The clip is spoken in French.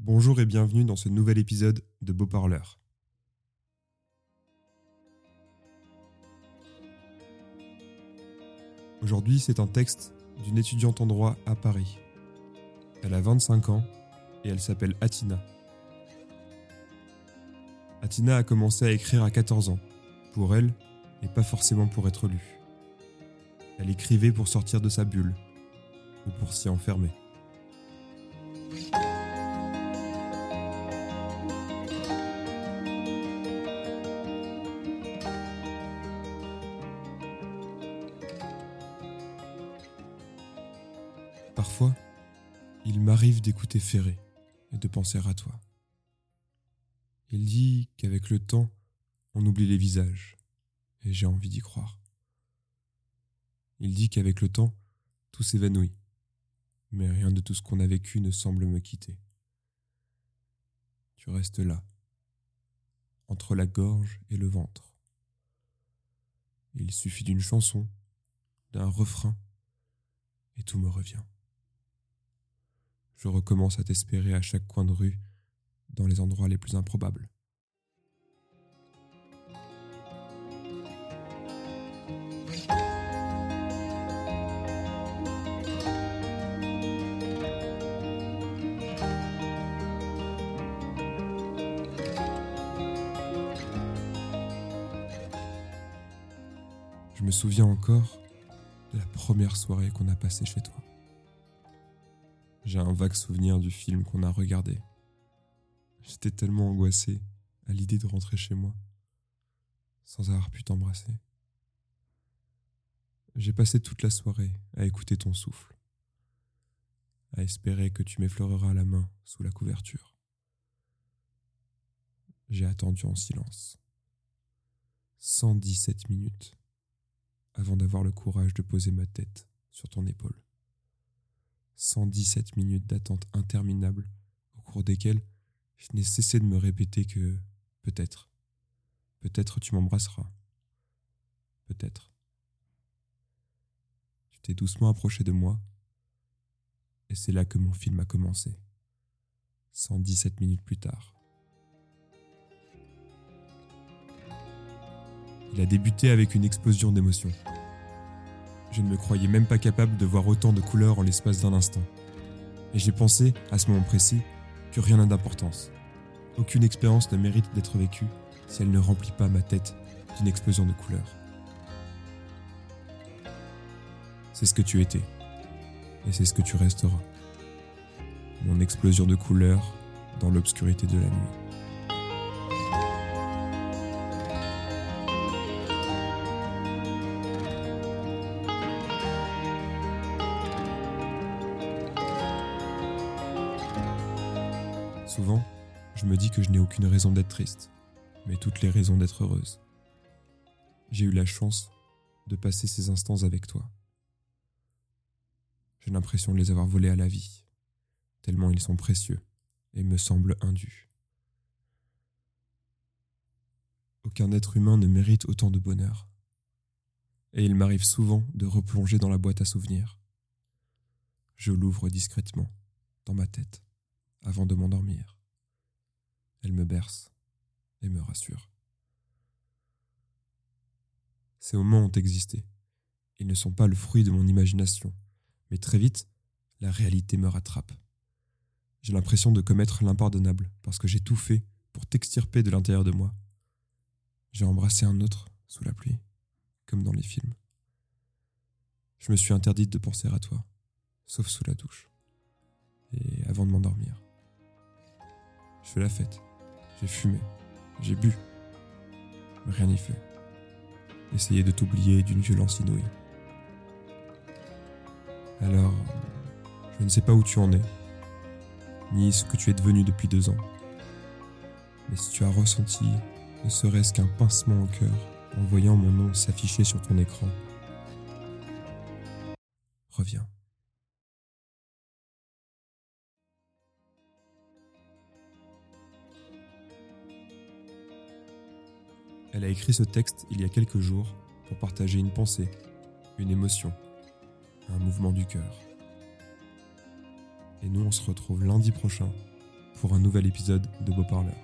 Bonjour et bienvenue dans ce nouvel épisode de Beau Parleur. Aujourd'hui, c'est un texte d'une étudiante en droit à Paris. Elle a 25 ans et elle s'appelle Atina. Atina a commencé à écrire à 14 ans, pour elle et pas forcément pour être lue. Elle écrivait pour sortir de sa bulle ou pour s'y enfermer. Parfois, il m'arrive d'écouter Ferré et de penser à toi. Il dit qu'avec le temps, on oublie les visages, et j'ai envie d'y croire. Il dit qu'avec le temps, tout s'évanouit, mais rien de tout ce qu'on a vécu ne semble me quitter. Tu restes là, entre la gorge et le ventre. Il suffit d'une chanson, d'un refrain, et tout me revient je recommence à t'espérer à chaque coin de rue, dans les endroits les plus improbables. Je me souviens encore de la première soirée qu'on a passée chez toi. J'ai un vague souvenir du film qu'on a regardé. J'étais tellement angoissé à l'idée de rentrer chez moi, sans avoir pu t'embrasser. J'ai passé toute la soirée à écouter ton souffle, à espérer que tu m'effleureras la main sous la couverture. J'ai attendu en silence. 117 minutes avant d'avoir le courage de poser ma tête sur ton épaule. 117 minutes d'attente interminable au cours desquelles je n'ai cessé de me répéter que peut-être, peut-être tu m'embrasseras, peut-être. Tu t'es doucement approché de moi et c'est là que mon film a commencé, 117 minutes plus tard. Il a débuté avec une explosion d'émotions. Je ne me croyais même pas capable de voir autant de couleurs en l'espace d'un instant. Et j'ai pensé, à ce moment précis, que rien n'a d'importance. Aucune expérience ne mérite d'être vécue si elle ne remplit pas ma tête d'une explosion de couleurs. C'est ce que tu étais, et c'est ce que tu resteras. Mon explosion de couleurs dans l'obscurité de la nuit. Souvent, je me dis que je n'ai aucune raison d'être triste, mais toutes les raisons d'être heureuse. J'ai eu la chance de passer ces instants avec toi. J'ai l'impression de les avoir volés à la vie, tellement ils sont précieux et me semblent indus. Aucun être humain ne mérite autant de bonheur. Et il m'arrive souvent de replonger dans la boîte à souvenirs. Je l'ouvre discrètement, dans ma tête avant de m'endormir. Elle me berce et me rassure. Ces moments ont existé. Ils ne sont pas le fruit de mon imagination, mais très vite, la réalité me rattrape. J'ai l'impression de commettre l'impardonnable parce que j'ai tout fait pour t'extirper de l'intérieur de moi. J'ai embrassé un autre sous la pluie, comme dans les films. Je me suis interdite de penser à toi, sauf sous la douche, et avant de m'endormir. Je fais la fête. J'ai fumé. J'ai bu. Rien n'y fait. Essayer de t'oublier d'une violence inouïe. Alors, je ne sais pas où tu en es, ni ce que tu es devenu depuis deux ans. Mais si tu as ressenti ne serait-ce qu'un pincement au cœur en voyant mon nom s'afficher sur ton écran, reviens. Elle a écrit ce texte il y a quelques jours pour partager une pensée, une émotion, un mouvement du cœur. Et nous, on se retrouve lundi prochain pour un nouvel épisode de Beau Parleur.